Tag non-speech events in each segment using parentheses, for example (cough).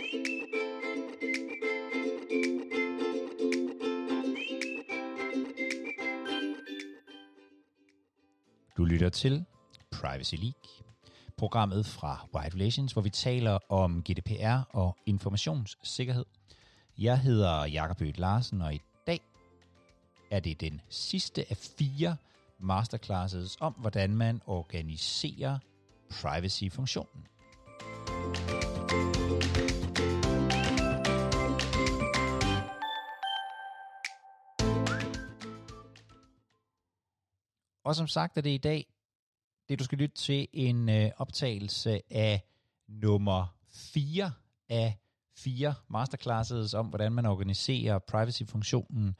Du lytter til Privacy League, programmet fra White Relations, hvor vi taler om GDPR og informationssikkerhed. Jeg hedder Jakob Ødt Larsen, og i dag er det den sidste af fire masterclasses om, hvordan man organiserer privacy-funktionen. Og som sagt er det i dag, det du skal lytte til, en øh, optagelse af nummer 4 af fire masterclasses om, hvordan man organiserer privacy-funktionen.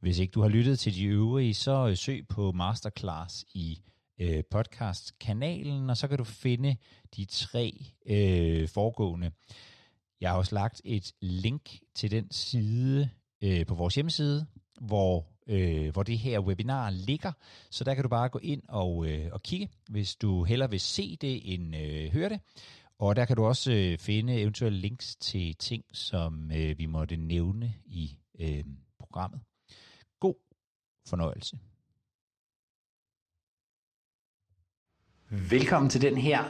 Hvis ikke du har lyttet til de øvrige, så øh, søg på masterclass i øh, podcast-kanalen, og så kan du finde de tre øh, foregående. Jeg har også lagt et link til den side øh, på vores hjemmeside, hvor øh, hvor det her webinar ligger. Så der kan du bare gå ind og, øh, og kigge, hvis du hellere vil se det end øh, høre det. Og der kan du også øh, finde eventuelle links til ting, som øh, vi måtte nævne i øh, programmet. God fornøjelse. Velkommen til den her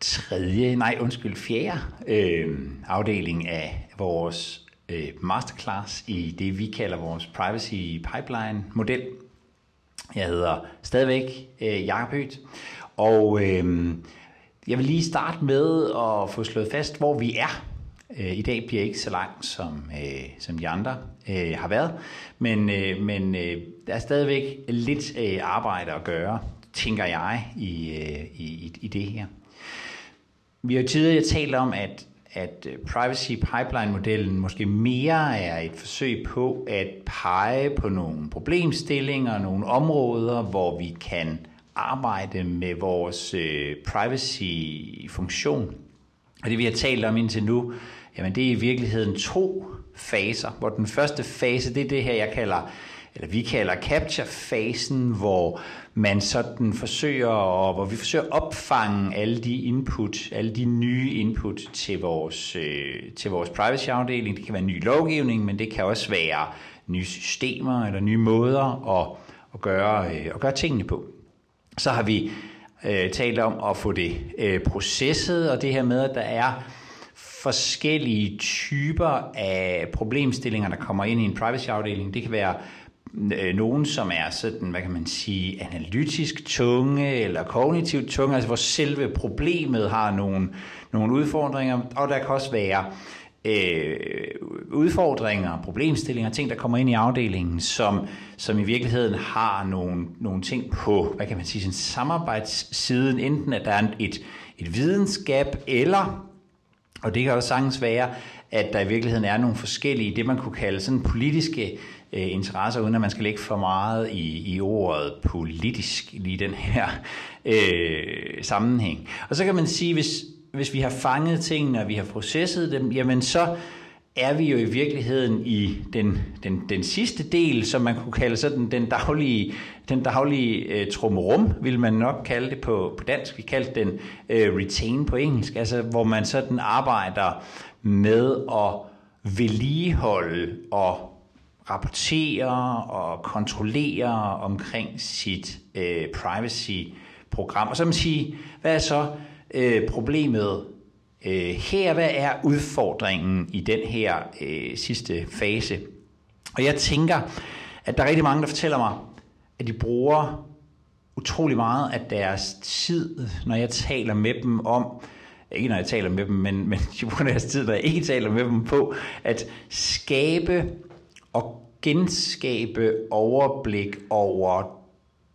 tredje, nej undskyld, fjerde øh, afdeling af vores øh, masterclass i det, vi kalder vores privacy pipeline model. Jeg hedder stadigvæk øh, Jakob Hødt, og øh, jeg vil lige starte med at få slået fast, hvor vi er. Øh, I dag bliver ikke så langt, som, øh, som de andre øh, har været, men, øh, men øh, der er stadigvæk lidt øh, arbejde at gøre, tænker jeg, i, øh, i, i det her. Vi har jo tidligere talt om, at at øh, privacy pipeline-modellen måske mere er et forsøg på at pege på nogle problemstillinger, nogle områder, hvor vi kan arbejde med vores øh, privacy-funktion. Og det vi har talt om indtil nu, jamen det er i virkeligheden to faser, hvor den første fase, det er det her, jeg kalder eller vi kalder capture-fasen, hvor man sådan forsøger, og hvor vi forsøger at opfange alle de input, alle de nye input til vores, øh, til vores privacy-afdeling. Det kan være ny lovgivning, men det kan også være nye systemer eller nye måder at, at, gøre, øh, at gøre tingene på. Så har vi øh, talt om at få det øh, processet, og det her med, at der er forskellige typer af problemstillinger, der kommer ind i en privacy-afdeling. Det kan være Øh, nogen, som er sådan, hvad kan man sige, analytisk tunge eller kognitivt tunge, altså hvor selve problemet har nogle, nogle udfordringer, og der kan også være øh, udfordringer, problemstillinger, ting, der kommer ind i afdelingen, som, som i virkeligheden har nogle, nogle ting på, hvad kan man sige, sådan samarbejdssiden, enten at der er et, et videnskab, eller, og det kan også sagtens være, at der i virkeligheden er nogle forskellige, det man kunne kalde sådan politiske øh, interesser, uden at man skal lægge for meget i, i ordet politisk lige den her øh, sammenhæng. Og så kan man sige, hvis, hvis vi har fanget tingene, og vi har processet dem, jamen så er vi jo i virkeligheden i den, den, den sidste del, som man kunne kalde sådan den daglige, den daglige øh, trumrum, vil man nok kalde det på, på dansk. Vi kaldte den øh, retain på engelsk, altså hvor man sådan arbejder med at vedligeholde og rapportere og kontrollere omkring sit øh, privacy-program. Og så man sige, hvad er så øh, problemet øh, her? Hvad er udfordringen i den her øh, sidste fase? Og jeg tænker, at der er rigtig mange, der fortæller mig, at de bruger utrolig meget af deres tid, når jeg taler med dem om, ikke når jeg taler med dem, men, (laughs) men de bruger deres tid, når jeg ikke taler med dem på, at skabe og genskabe overblik over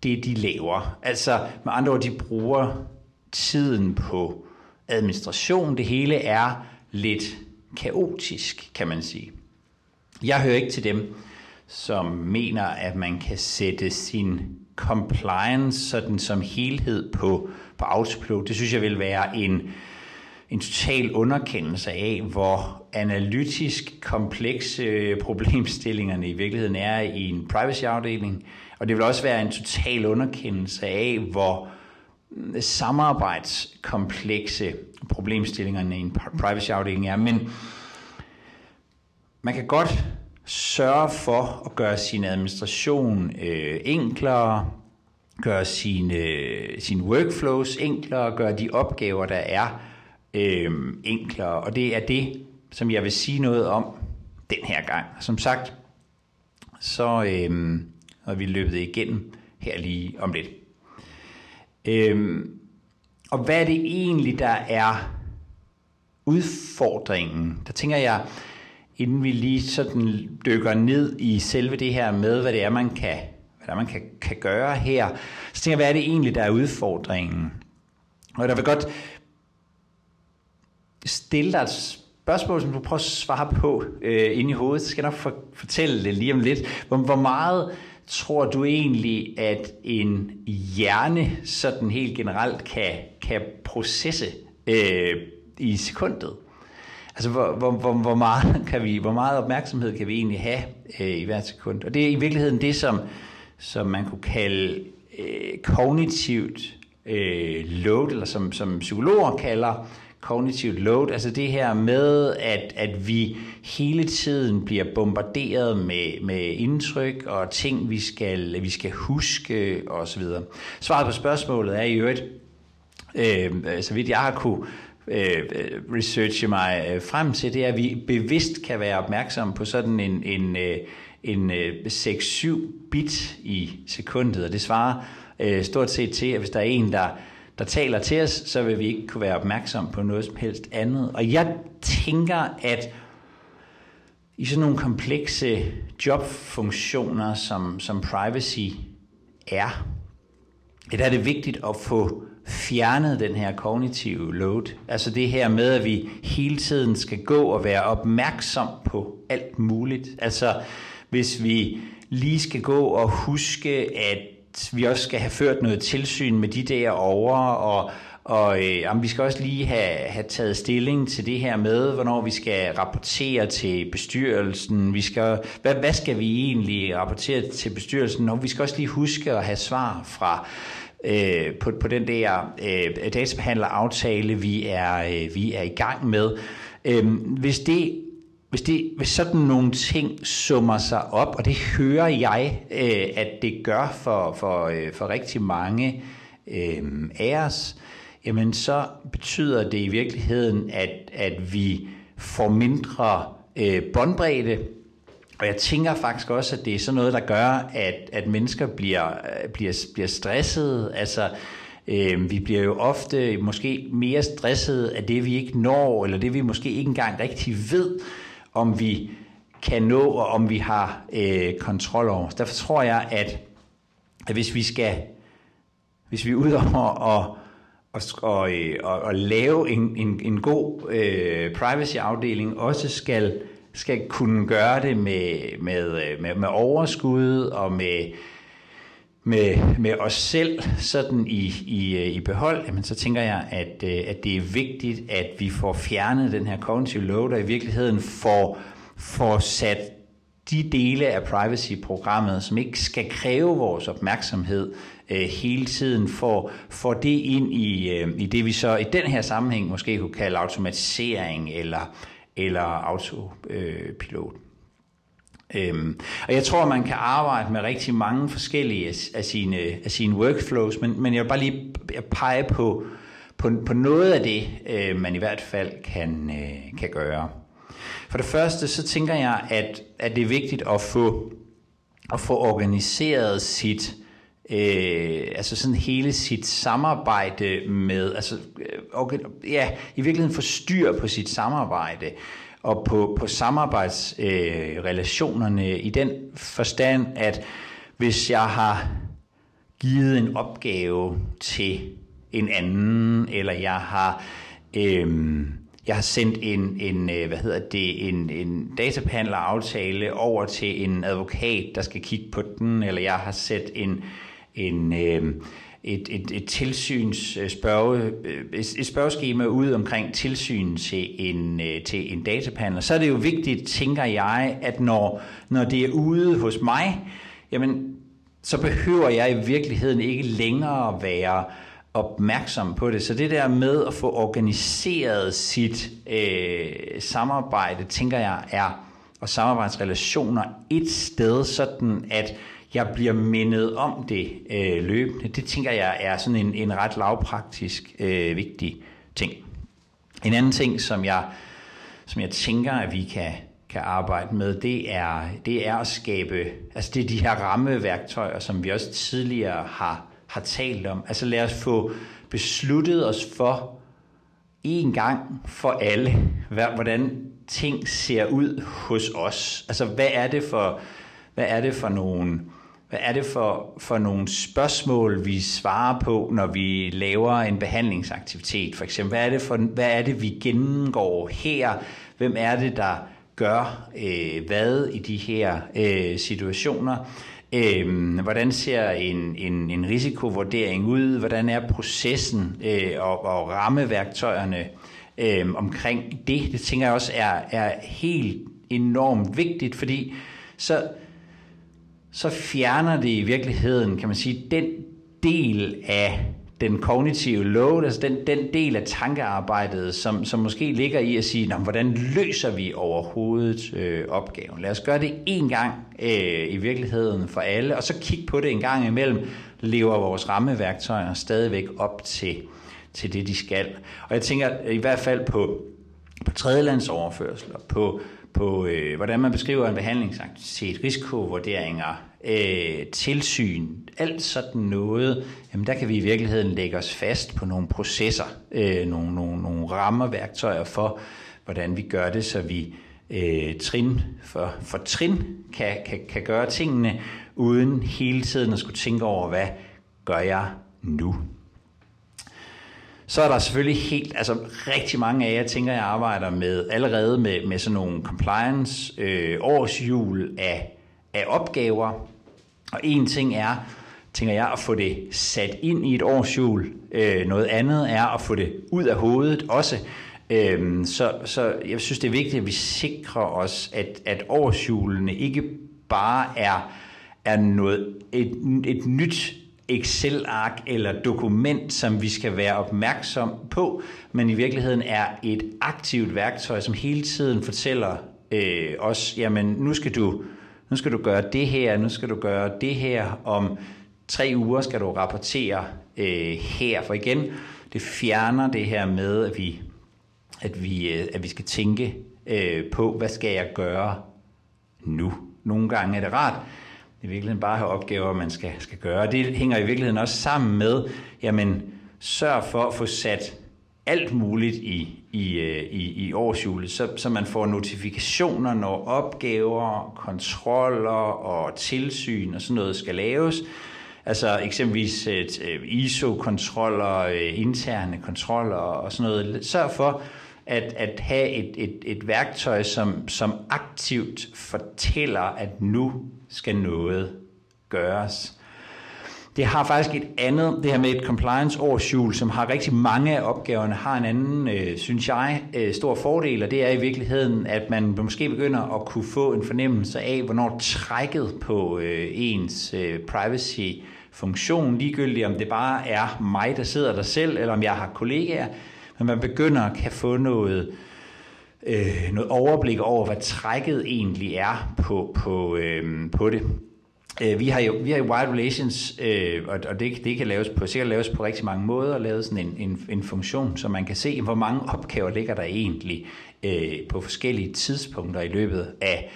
det, de laver. Altså med andre ord, de bruger tiden på administration. Det hele er lidt kaotisk, kan man sige. Jeg hører ikke til dem, som mener, at man kan sætte sin compliance sådan som helhed på, på autopilot. Det synes jeg vil være en, en total underkendelse af, hvor analytisk komplekse øh, problemstillingerne i virkeligheden er i en privacy-afdeling. Og det vil også være en total underkendelse af, hvor samarbejdskomplekse problemstillingerne i en privacy-afdeling er, men man kan godt sørge for at gøre sin administration øh, enklere, gøre sine, øh, sine workflows enklere, gøre de opgaver, der er øh, enklere. Og det er det, som jeg vil sige noget om den her gang. Som sagt, så øh, har vi løbet igennem her lige om lidt. Øh, og hvad er det egentlig, der er udfordringen? Der tænker jeg, inden vi lige sådan dykker ned i selve det her med, hvad det er, man kan, hvad det er, man kan, kan gøre her, så tænker jeg, hvad er det egentlig, der er udfordringen? Og der vil godt stille dig et spørgsmål, som du prøver at svare på øh, inde i hovedet. Så skal jeg nok for, fortælle det lige om lidt. Hvor, hvor meget tror du egentlig, at en hjerne sådan helt generelt kan, kan processe øh, i sekundet? Altså, hvor, hvor, hvor, hvor, meget (laughs) kan vi, hvor meget opmærksomhed kan vi egentlig have øh, i hvert sekund? Og det er i virkeligheden det, som, som man kunne kalde øh, kognitivt øh, load, eller som, som psykologer kalder cognitive load, altså det her med, at, at vi hele tiden bliver bombarderet med, med indtryk og ting, vi skal, vi skal huske osv. Svaret på spørgsmålet er i øvrigt, øh, så vidt jeg har kunne øh, researche mig øh, frem til, det er, at vi bevidst kan være opmærksom på sådan en, en, øh, en, øh, 6-7 bit i sekundet, og det svarer øh, stort set til, at hvis der er en, der der taler til os, så vil vi ikke kunne være opmærksom på noget som helst andet. Og jeg tænker, at i sådan nogle komplekse jobfunktioner, som, som privacy er, der er det vigtigt at få fjernet den her kognitive load. Altså det her med, at vi hele tiden skal gå og være opmærksom på alt muligt. Altså hvis vi lige skal gå og huske, at vi også skal have ført noget tilsyn med de der over, og, og øh, jamen, vi skal også lige have, have taget stilling til det her med, hvornår vi skal rapportere til bestyrelsen. Vi skal, hvad, hvad skal vi egentlig rapportere til bestyrelsen? Og vi skal også lige huske at have svar fra øh, på, på den der øh, databehandleraftale, vi er, øh, vi er i gang med. Øh, hvis det hvis, det, hvis sådan nogle ting summer sig op, og det hører jeg, øh, at det gør for, for, øh, for rigtig mange øh, af os, jamen så betyder det i virkeligheden, at, at vi får mindre øh, båndbredde, og jeg tænker faktisk også, at det er sådan noget, der gør, at, at mennesker bliver, øh, bliver, bliver stressede. Altså, øh, vi bliver jo ofte måske mere stressede af det, vi ikke når, eller det, vi måske ikke engang rigtig ved om vi kan nå, og om vi har øh, kontrol over. Derfor tror jeg, at, at hvis vi skal, hvis vi er ude over og, og, og, øh, og, og lave en, en, en god øh, privacy-afdeling, også skal, skal kunne gøre det med, med, øh, med, med overskud og med, med, med os selv sådan i, i, øh, i behold, jamen så tænker jeg, at, øh, at det er vigtigt, at vi får fjernet den her cognitive load, og i virkeligheden får, får sat de dele af privacy-programmet, som ikke skal kræve vores opmærksomhed øh, hele tiden, får, får det ind i, øh, i det, vi så i den her sammenhæng måske kunne kalde automatisering eller, eller autopilot. Øh, Øhm, og jeg tror, man kan arbejde med rigtig mange forskellige af sine, af sine workflows, men, men jeg vil bare lige pege på, på, på noget af det, øh, man i hvert fald kan, øh, kan gøre. For det første, så tænker jeg, at, at det er vigtigt at få, at få organiseret sit, øh, altså sådan hele sit samarbejde med, altså, øh, ja, i virkeligheden få styr på sit samarbejde og på, på samarbejdsrelationerne øh, i den forstand, at hvis jeg har givet en opgave til en anden, eller jeg har øh, jeg har sendt en, en øh, hvad hedder det, en, en databehandleraftale over til en advokat, der skal kigge på den, eller jeg har sat en, en øh, et, et, et tilsyns øh, spørge, øh, et, et spørgeskema ud omkring tilsyn til en, øh, til en datapanel. Så er det jo vigtigt, tænker jeg, at når, når det er ude hos mig, jamen, så behøver jeg i virkeligheden ikke længere være opmærksom på det. Så det der med at få organiseret sit øh, samarbejde, tænker jeg er, og samarbejdsrelationer et sted, sådan at jeg bliver mindet om det øh, løbende. Det tænker jeg er sådan en, en ret lavpraktisk øh, vigtig ting. En anden ting, som jeg, som jeg tænker, at vi kan, kan arbejde med, det er, det er at skabe, altså det er de her rammeværktøjer, som vi også tidligere har, har talt om. Altså lad os få besluttet os for en gang for alle, hvordan ting ser ud hos os. Altså hvad er det for, hvad er det for nogle hvad er det for, for nogle spørgsmål, vi svarer på, når vi laver en behandlingsaktivitet? For eksempel, hvad er det, for, hvad er det vi gennemgår her? Hvem er det, der gør øh, hvad i de her øh, situationer? Øh, hvordan ser en, en, en risikovurdering ud? Hvordan er processen øh, og, og rammeværktøjerne øh, omkring det? Det tænker jeg også er, er helt enormt vigtigt, fordi så så fjerner det i virkeligheden, kan man sige, den del af den kognitive load, altså den, den del af tankearbejdet, som, som måske ligger i at sige, hvordan løser vi overhovedet øh, opgaven? Lad os gøre det en gang øh, i virkeligheden for alle, og så kigge på det en gang imellem. Lever vores rammeværktøjer stadigvæk op til, til det, de skal? Og jeg tænker i hvert fald på, på tredjelandsoverførsler, på på, øh, hvordan man beskriver en behandlingsaktivitet, risikovurderinger, øh, tilsyn, alt sådan noget, jamen der kan vi i virkeligheden lægge os fast på nogle processer, øh, nogle, nogle, nogle rammeværktøjer for, hvordan vi gør det, så vi øh, trin for, for trin kan, kan, kan gøre tingene, uden hele tiden at skulle tænke over, hvad gør jeg nu? Så er der selvfølgelig helt, altså rigtig mange af jer, tænker jeg arbejder med allerede med, med sådan nogle compliance øh, årsjul af, af opgaver. Og en ting er, tænker jeg, at få det sat ind i et årsjul. Øh, noget andet er at få det ud af hovedet også. Øh, så, så jeg synes, det er vigtigt, at vi sikrer os, at, at årsjulene ikke bare er, er noget, et, et nyt Excel-ark eller dokument, som vi skal være opmærksom på, men i virkeligheden er et aktivt værktøj, som hele tiden fortæller øh, os, jamen nu skal du nu skal du gøre det her, nu skal du gøre det her, om tre uger skal du rapportere øh, her. For igen, det fjerner det her med, at vi, at vi, øh, at vi skal tænke øh, på, hvad skal jeg gøre nu. Nogle gange er det rart, i virkeligheden bare have opgaver, man skal, skal gøre. Det hænger i virkeligheden også sammen med, jamen, sørg for at få sat alt muligt i, i, øh, i, i årshjulet, så, så man får notifikationer, når opgaver, kontroller og tilsyn og sådan noget skal laves. Altså eksempelvis øh, et, øh, ISO-kontroller, interne kontroller og sådan noget. Sørg for at, at have et, et, et værktøj, som, som aktivt fortæller, at nu skal noget gøres. Det har faktisk et andet, det her med et compliance årsjul, som har rigtig mange af opgaverne, har en anden, øh, synes jeg, øh, stor fordel, og det er i virkeligheden, at man måske begynder at kunne få en fornemmelse af, hvornår trækket på øh, ens øh, privacy funktion, ligegyldigt om det bare er mig, der sidder der selv, eller om jeg har kollegaer, når man begynder at kan få noget, øh, noget overblik over, hvad trækket egentlig er på, på, øh, på det. Øh, vi har jo vi har jo Wild Relations, øh, og, og det, det kan laves på, sikkert laves på rigtig mange måder, lavet sådan en, en, en funktion, så man kan se, hvor mange opgaver ligger der egentlig øh, på forskellige tidspunkter i løbet af,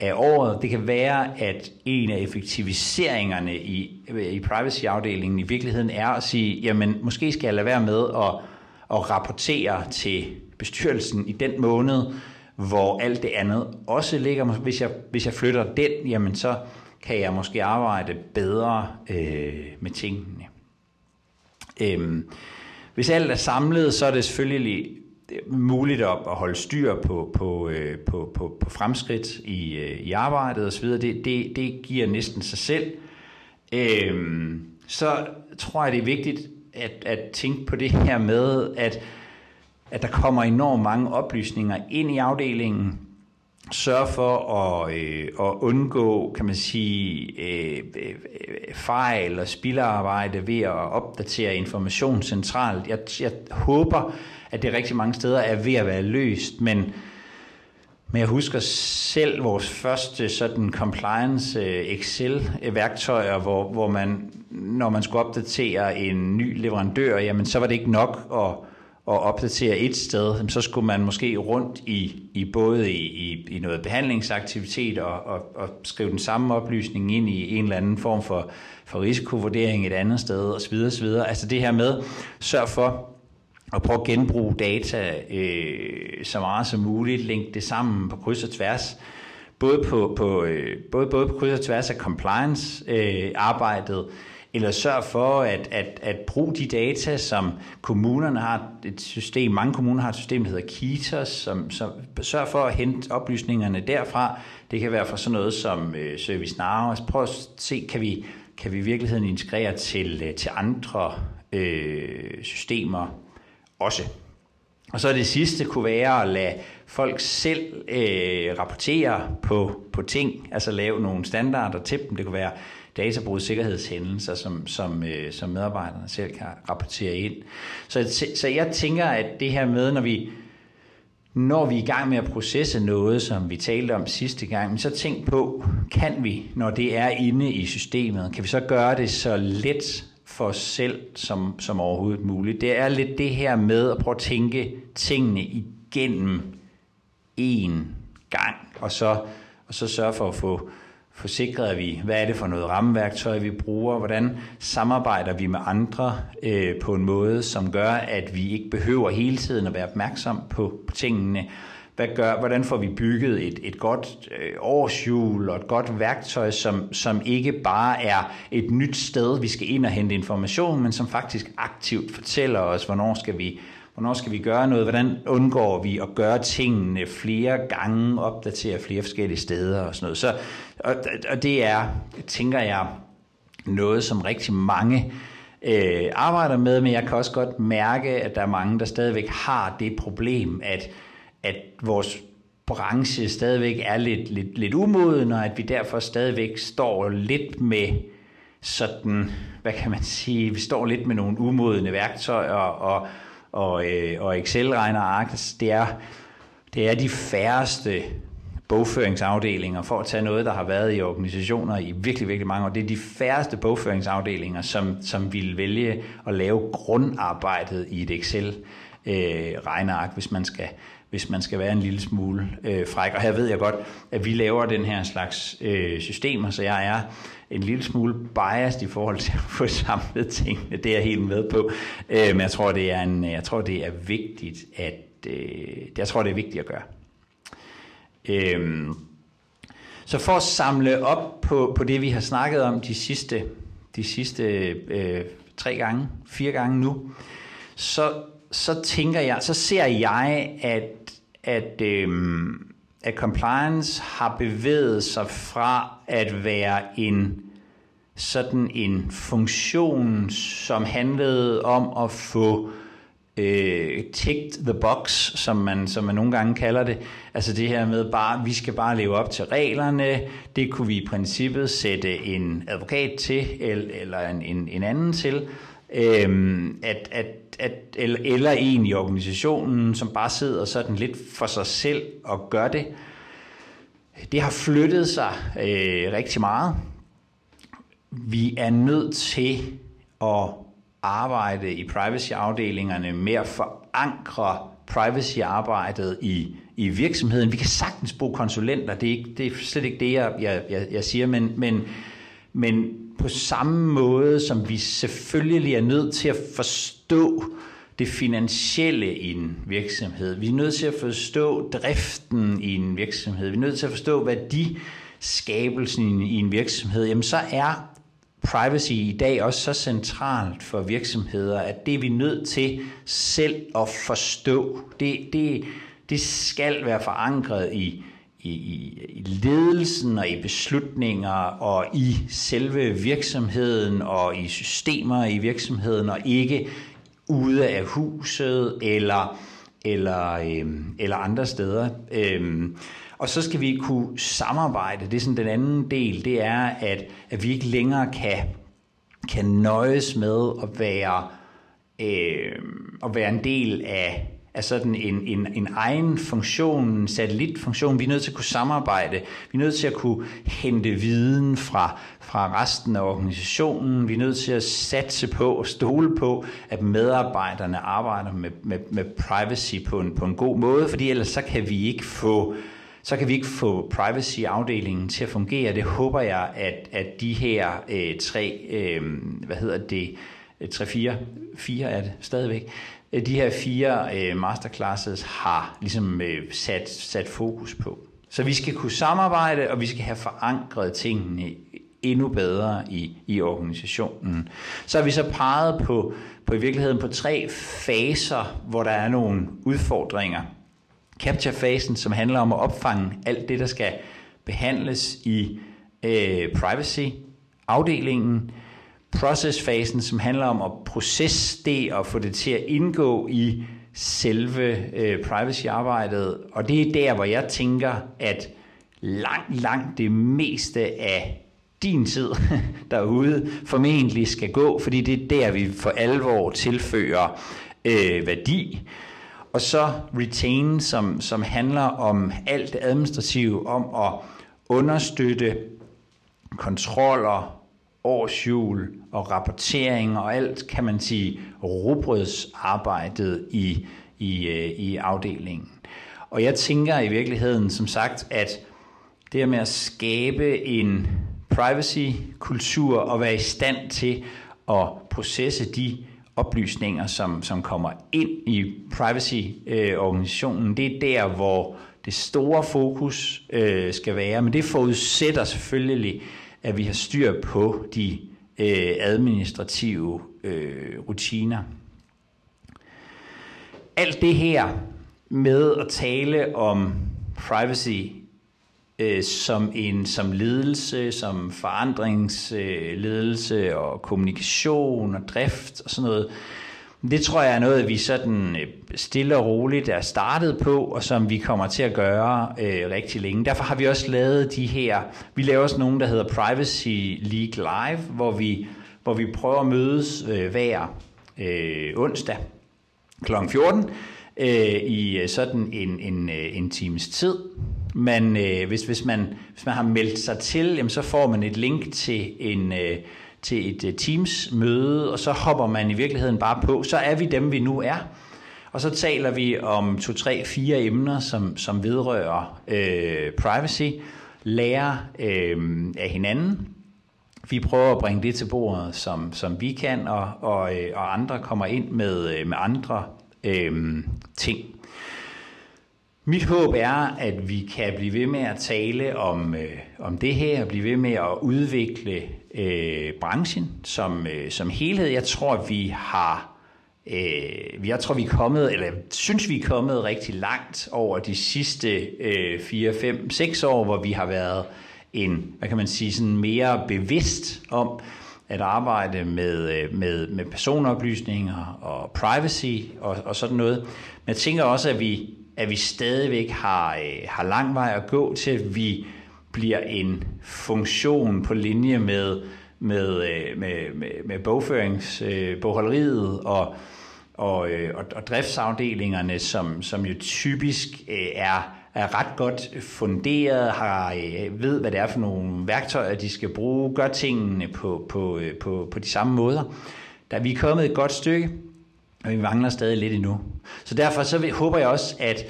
af året. Det kan være, at en af effektiviseringerne i, øh, i privacy-afdelingen i virkeligheden er at sige, jamen måske skal jeg lade være med at, at rapportere til bestyrelsen i den måned, hvor alt det andet også ligger. Hvis jeg, hvis jeg flytter den, jamen så kan jeg måske arbejde bedre øh, med tingene. Øhm, hvis alt er samlet, så er det selvfølgelig øh, muligt at, holde styr på, på, øh, på, på, på fremskridt i, øh, i arbejdet osv. Det, det, det giver næsten sig selv. Øhm, så tror jeg, det er vigtigt at, at tænke på det her med, at, at der kommer enormt mange oplysninger ind i afdelingen, sørge for at, øh, at undgå, kan man sige, øh, øh, fejl og spilderarbejde ved at opdatere information centralt. Jeg, jeg håber, at det rigtig mange steder er ved at være løst, men men jeg husker selv vores første sådan compliance øh, Excel-værktøjer, øh, hvor, hvor man, når man skulle opdatere en ny leverandør, jamen så var det ikke nok at, at opdatere et sted. Så skulle man måske rundt i, i både i, i, i noget behandlingsaktivitet og, og, og skrive den samme oplysning ind i en eller anden form for, for risikovurdering et andet sted osv. osv. Altså det her med, sørg for, og prøve at genbruge data øh, så meget som muligt, linke det sammen på kryds og tværs, både på, på, øh, både, både på kryds og tværs af compliance-arbejdet, øh, eller sørg for at, at, at bruge de data, som kommunerne har et system, mange kommuner har et system, der hedder KITOS, som, som sørg for at hente oplysningerne derfra. Det kan være fra sådan noget som øh, ServiceNow. Altså prøv at se, kan vi, kan vi i virkeligheden integrere til, øh, til andre øh, systemer også. Og så det sidste kunne være at lade folk selv øh, rapportere på, på ting, altså lave nogle standarder til dem. Det kunne være databrud sikkerhedshændelser, som, som, øh, som medarbejderne selv kan rapportere ind. Så, så jeg tænker, at det her med, når vi, når vi er i gang med at processe noget, som vi talte om sidste gang, så tænk på, kan vi, når det er inde i systemet, kan vi så gøre det så let for os selv som, som overhovedet muligt. Det er lidt det her med at prøve at tænke tingene igennem en gang, og så, og så sørge for at få forsikret vi, hvad er det for noget rammeværktøj, vi bruger, hvordan samarbejder vi med andre øh, på en måde, som gør, at vi ikke behøver hele tiden at være opmærksom på, på tingene, hvad gør, hvordan får vi bygget et, et godt øh, årshjul og et godt værktøj, som, som ikke bare er et nyt sted, vi skal ind og hente information, men som faktisk aktivt fortæller os, hvornår skal vi Hvornår skal vi gøre noget? Hvordan undgår vi at gøre tingene flere gange, opdatere flere forskellige steder og sådan noget. Så, og, og det er, tænker jeg, noget, som rigtig mange øh, arbejder med, men jeg kan også godt mærke, at der er mange, der stadigvæk har det problem, at at vores branche stadigvæk er lidt, lidt, lidt umoden, og at vi derfor stadigvæk står lidt med sådan, hvad kan man sige, vi står lidt med nogle umodende værktøjer og, og, øh, og Excel-regner ark. Altså, det er, det er de færreste bogføringsafdelinger, for at tage noget, der har været i organisationer i virkelig, virkelig mange år. Det er de færreste bogføringsafdelinger, som, som vil vælge at lave grundarbejdet i et Excel-regneark, øh, hvis man skal hvis man skal være en lille smule øh, fræk. Og her ved jeg godt, at vi laver den her slags øh, systemer, så jeg er en lille smule biased i forhold til at få samlet tingene. Det er jeg helt med på. Øh, men jeg tror, det er, en, jeg tror, det er vigtigt, at øh, jeg tror, det er vigtigt at gøre. Øh, så for at samle op på, på det, vi har snakket om de sidste, de sidste øh, tre gange, fire gange nu, så så tænker jeg, så ser jeg, at, at, øhm, at compliance har bevæget sig fra at være en sådan en funktion, som handlede om at få øh, ticked the box, som man, som man nogle gange kalder det. Altså det her med bare, vi skal bare leve op til reglerne. Det kunne vi i princippet sætte en advokat til, eller, en, en, en anden til. Øhm, at, at at, eller, eller en i organisationen, som bare sidder sådan lidt for sig selv og gør det. Det har flyttet sig øh, rigtig meget. Vi er nødt til at arbejde i privacy-afdelingerne med at forankre privacy-arbejdet i, i virksomheden. Vi kan sagtens bruge konsulenter, det er, ikke, det er slet ikke det, jeg, jeg, jeg siger, men, men, men på samme måde, som vi selvfølgelig er nødt til at forstå det finansielle i en virksomhed. Vi er nødt til at forstå driften i en virksomhed. Vi er nødt til at forstå værdiskabelsen i en virksomhed. Jamen så er privacy i dag også så centralt for virksomheder, at det er vi nødt til selv at forstå. Det, det, det skal være forankret i i, i, ledelsen og i beslutninger og i selve virksomheden og i systemer i virksomheden og ikke ude af huset eller eller, øh, eller andre steder. Øh, og så skal vi kunne samarbejde. Det er sådan den anden del, det er, at, at vi ikke længere kan, kan nøjes med at være, øh, at være en del af, er sådan en, en, en egen funktion, en satellitfunktion. Vi er nødt til at kunne samarbejde. Vi er nødt til at kunne hente viden fra, fra resten af organisationen. Vi er nødt til at satse på og stole på, at medarbejderne arbejder med, med, med privacy på en, på en god måde, fordi ellers så kan vi ikke få så kan vi ikke få privacy-afdelingen til at fungere. Det håber jeg, at, at de her øh, tre, øh, hvad hedder det, øh, tre, fire, fire er det stadigvæk, Øh, de her fire øh, masterclasses har ligesom øh, sat, sat fokus på. Så vi skal kunne samarbejde, og vi skal have forankret tingene endnu bedre i, i organisationen. Så har vi så peget på, på i virkeligheden på tre faser, hvor der er nogle udfordringer. Capture-fasen, som handler om at opfange alt det, der skal behandles i øh, privacy-afdelingen processfasen, som handler om at processe det og få det til at indgå i selve øh, privacy-arbejdet. Og det er der, hvor jeg tænker, at langt, langt det meste af din tid (laughs) derude formentlig skal gå, fordi det er der, vi for alvor tilfører øh, værdi. Og så retain, som, som handler om alt det administrative, om at understøtte kontroller, årsjul og rapportering og alt, kan man sige, rubrødsarbejdet i, i, øh, i afdelingen. Og jeg tænker i virkeligheden, som sagt, at det her med at skabe en privacy-kultur og være i stand til at processe de oplysninger, som, som kommer ind i privacy-organisationen, det er der, hvor det store fokus øh, skal være. Men det forudsætter selvfølgelig, at vi har styr på de øh, administrative øh, rutiner. Alt det her med at tale om privacy øh, som en som ledelse, som forandringsledelse øh, og kommunikation og drift og sådan noget, det tror jeg er noget, vi sådan øh, stille og roligt er startet på, og som vi kommer til at gøre øh, rigtig længe. Derfor har vi også lavet de her, vi laver også nogle, der hedder Privacy League Live, hvor vi, hvor vi prøver at mødes øh, hver øh, onsdag kl. 14 øh, i øh, sådan en, en, øh, en times tid. Men øh, hvis, hvis, man, hvis man har meldt sig til, jamen, så får man et link til en... Øh, til et øh, Teams-møde, og så hopper man i virkeligheden bare på. Så er vi dem, vi nu er. Og så taler vi om to, tre, fire emner, som, som vedrører øh, privacy, lærer øh, af hinanden. Vi prøver at bringe det til bordet, som, som vi kan, og, og, øh, og andre kommer ind med, øh, med andre øh, ting. Mit håb er, at vi kan blive ved med at tale om, øh, om det her, og blive ved med at udvikle øh, branchen som, øh, som helhed. Jeg tror, vi har øh, jeg tror, vi er kommet, eller synes, vi er kommet rigtig langt over de sidste øh, 4, 5, 6 år, hvor vi har været en, hvad kan man sige, sådan mere bevidst om at arbejde med, øh, med, med personoplysninger og privacy og, og sådan noget. Men jeg tænker også, at vi at vi stadigvæk har, øh, har lang vej at gå til, at vi bliver en funktion på linje med, med, øh, med, med, med bogføringsbogholderiet øh, og, og, øh, og, og driftsafdelingerne, som, som jo typisk er, er ret godt funderet, har, ved, hvad det er for nogle værktøjer, de skal bruge, gør tingene på, på, på, på de samme måder. Da vi er kommet et godt stykke, og vi mangler stadig lidt endnu. Så derfor så håber jeg også, at,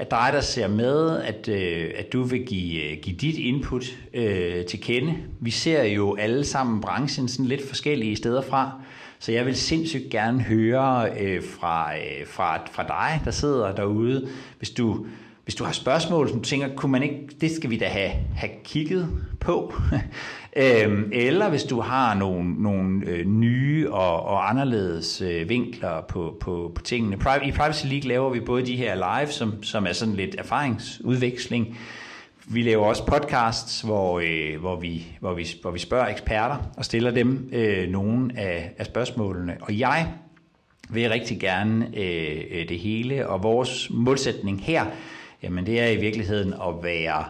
at dig, der ser med, at, øh, at du vil give, øh, give dit input øh, til kende. Vi ser jo alle sammen branchen sådan lidt forskellige steder fra, så jeg vil sindssygt gerne høre øh, fra, øh, fra, fra dig, der sidder derude, hvis du, hvis du har spørgsmål, som du tænker, kunne man ikke, det skal vi da have, have kigget på. (laughs) Øhm, eller hvis du har nogle, nogle øh, nye og, og anderledes øh, vinkler på, på, på tingene. I Privacy League laver vi både de her live, som, som er sådan lidt erfaringsudveksling. Vi laver også podcasts, hvor, øh, hvor, vi, hvor, vi, hvor vi spørger eksperter og stiller dem øh, nogle af, af spørgsmålene. Og jeg vil rigtig gerne øh, øh det hele, og vores målsætning her, jamen det er i virkeligheden at være,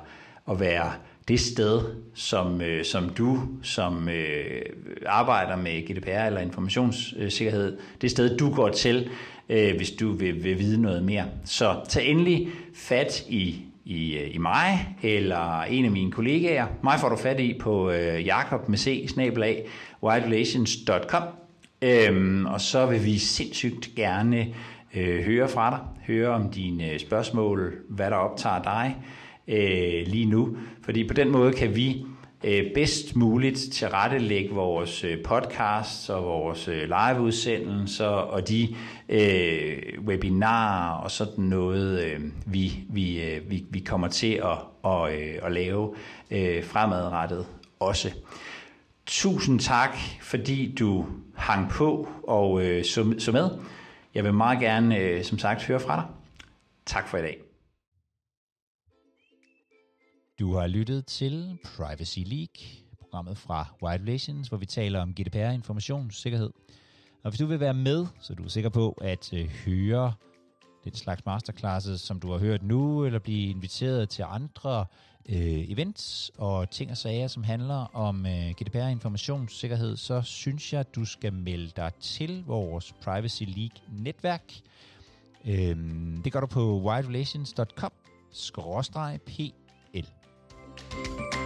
at være det sted, som, øh, som du, som øh, arbejder med GDPR eller informationssikkerhed, det sted, du går til, øh, hvis du vil, vil vide noget mere. Så tag endelig fat i i, øh, i mig eller en af mine kollegaer. Mig får du fat i på øh, jakob med c-wildrelations.com. øhm, og så vil vi sindssygt gerne øh, høre fra dig, høre om dine øh, spørgsmål, hvad der optager dig øh, lige nu, fordi på den måde kan vi øh, bedst muligt tilrettelægge vores øh, podcasts og vores øh, liveudsendelser og de øh, webinarer og sådan noget, øh, vi, vi, øh, vi, vi kommer til at, og, øh, at lave øh, fremadrettet også. Tusind tak, fordi du hang på og øh, så, så med. Jeg vil meget gerne, øh, som sagt, høre fra dig. Tak for i dag. Du har lyttet til Privacy League, programmet fra White Relations, hvor vi taler om GDPR, informationssikkerhed. Og hvis du vil være med, så du er sikker på at øh, høre den slags masterclasses, som du har hørt nu, eller blive inviteret til andre øh, events og ting og sager, som handler om øh, GDPR informationssikkerhed, så synes jeg, du skal melde dig til vores Privacy League-netværk. Øh, det gør du på widerelations.com-pl.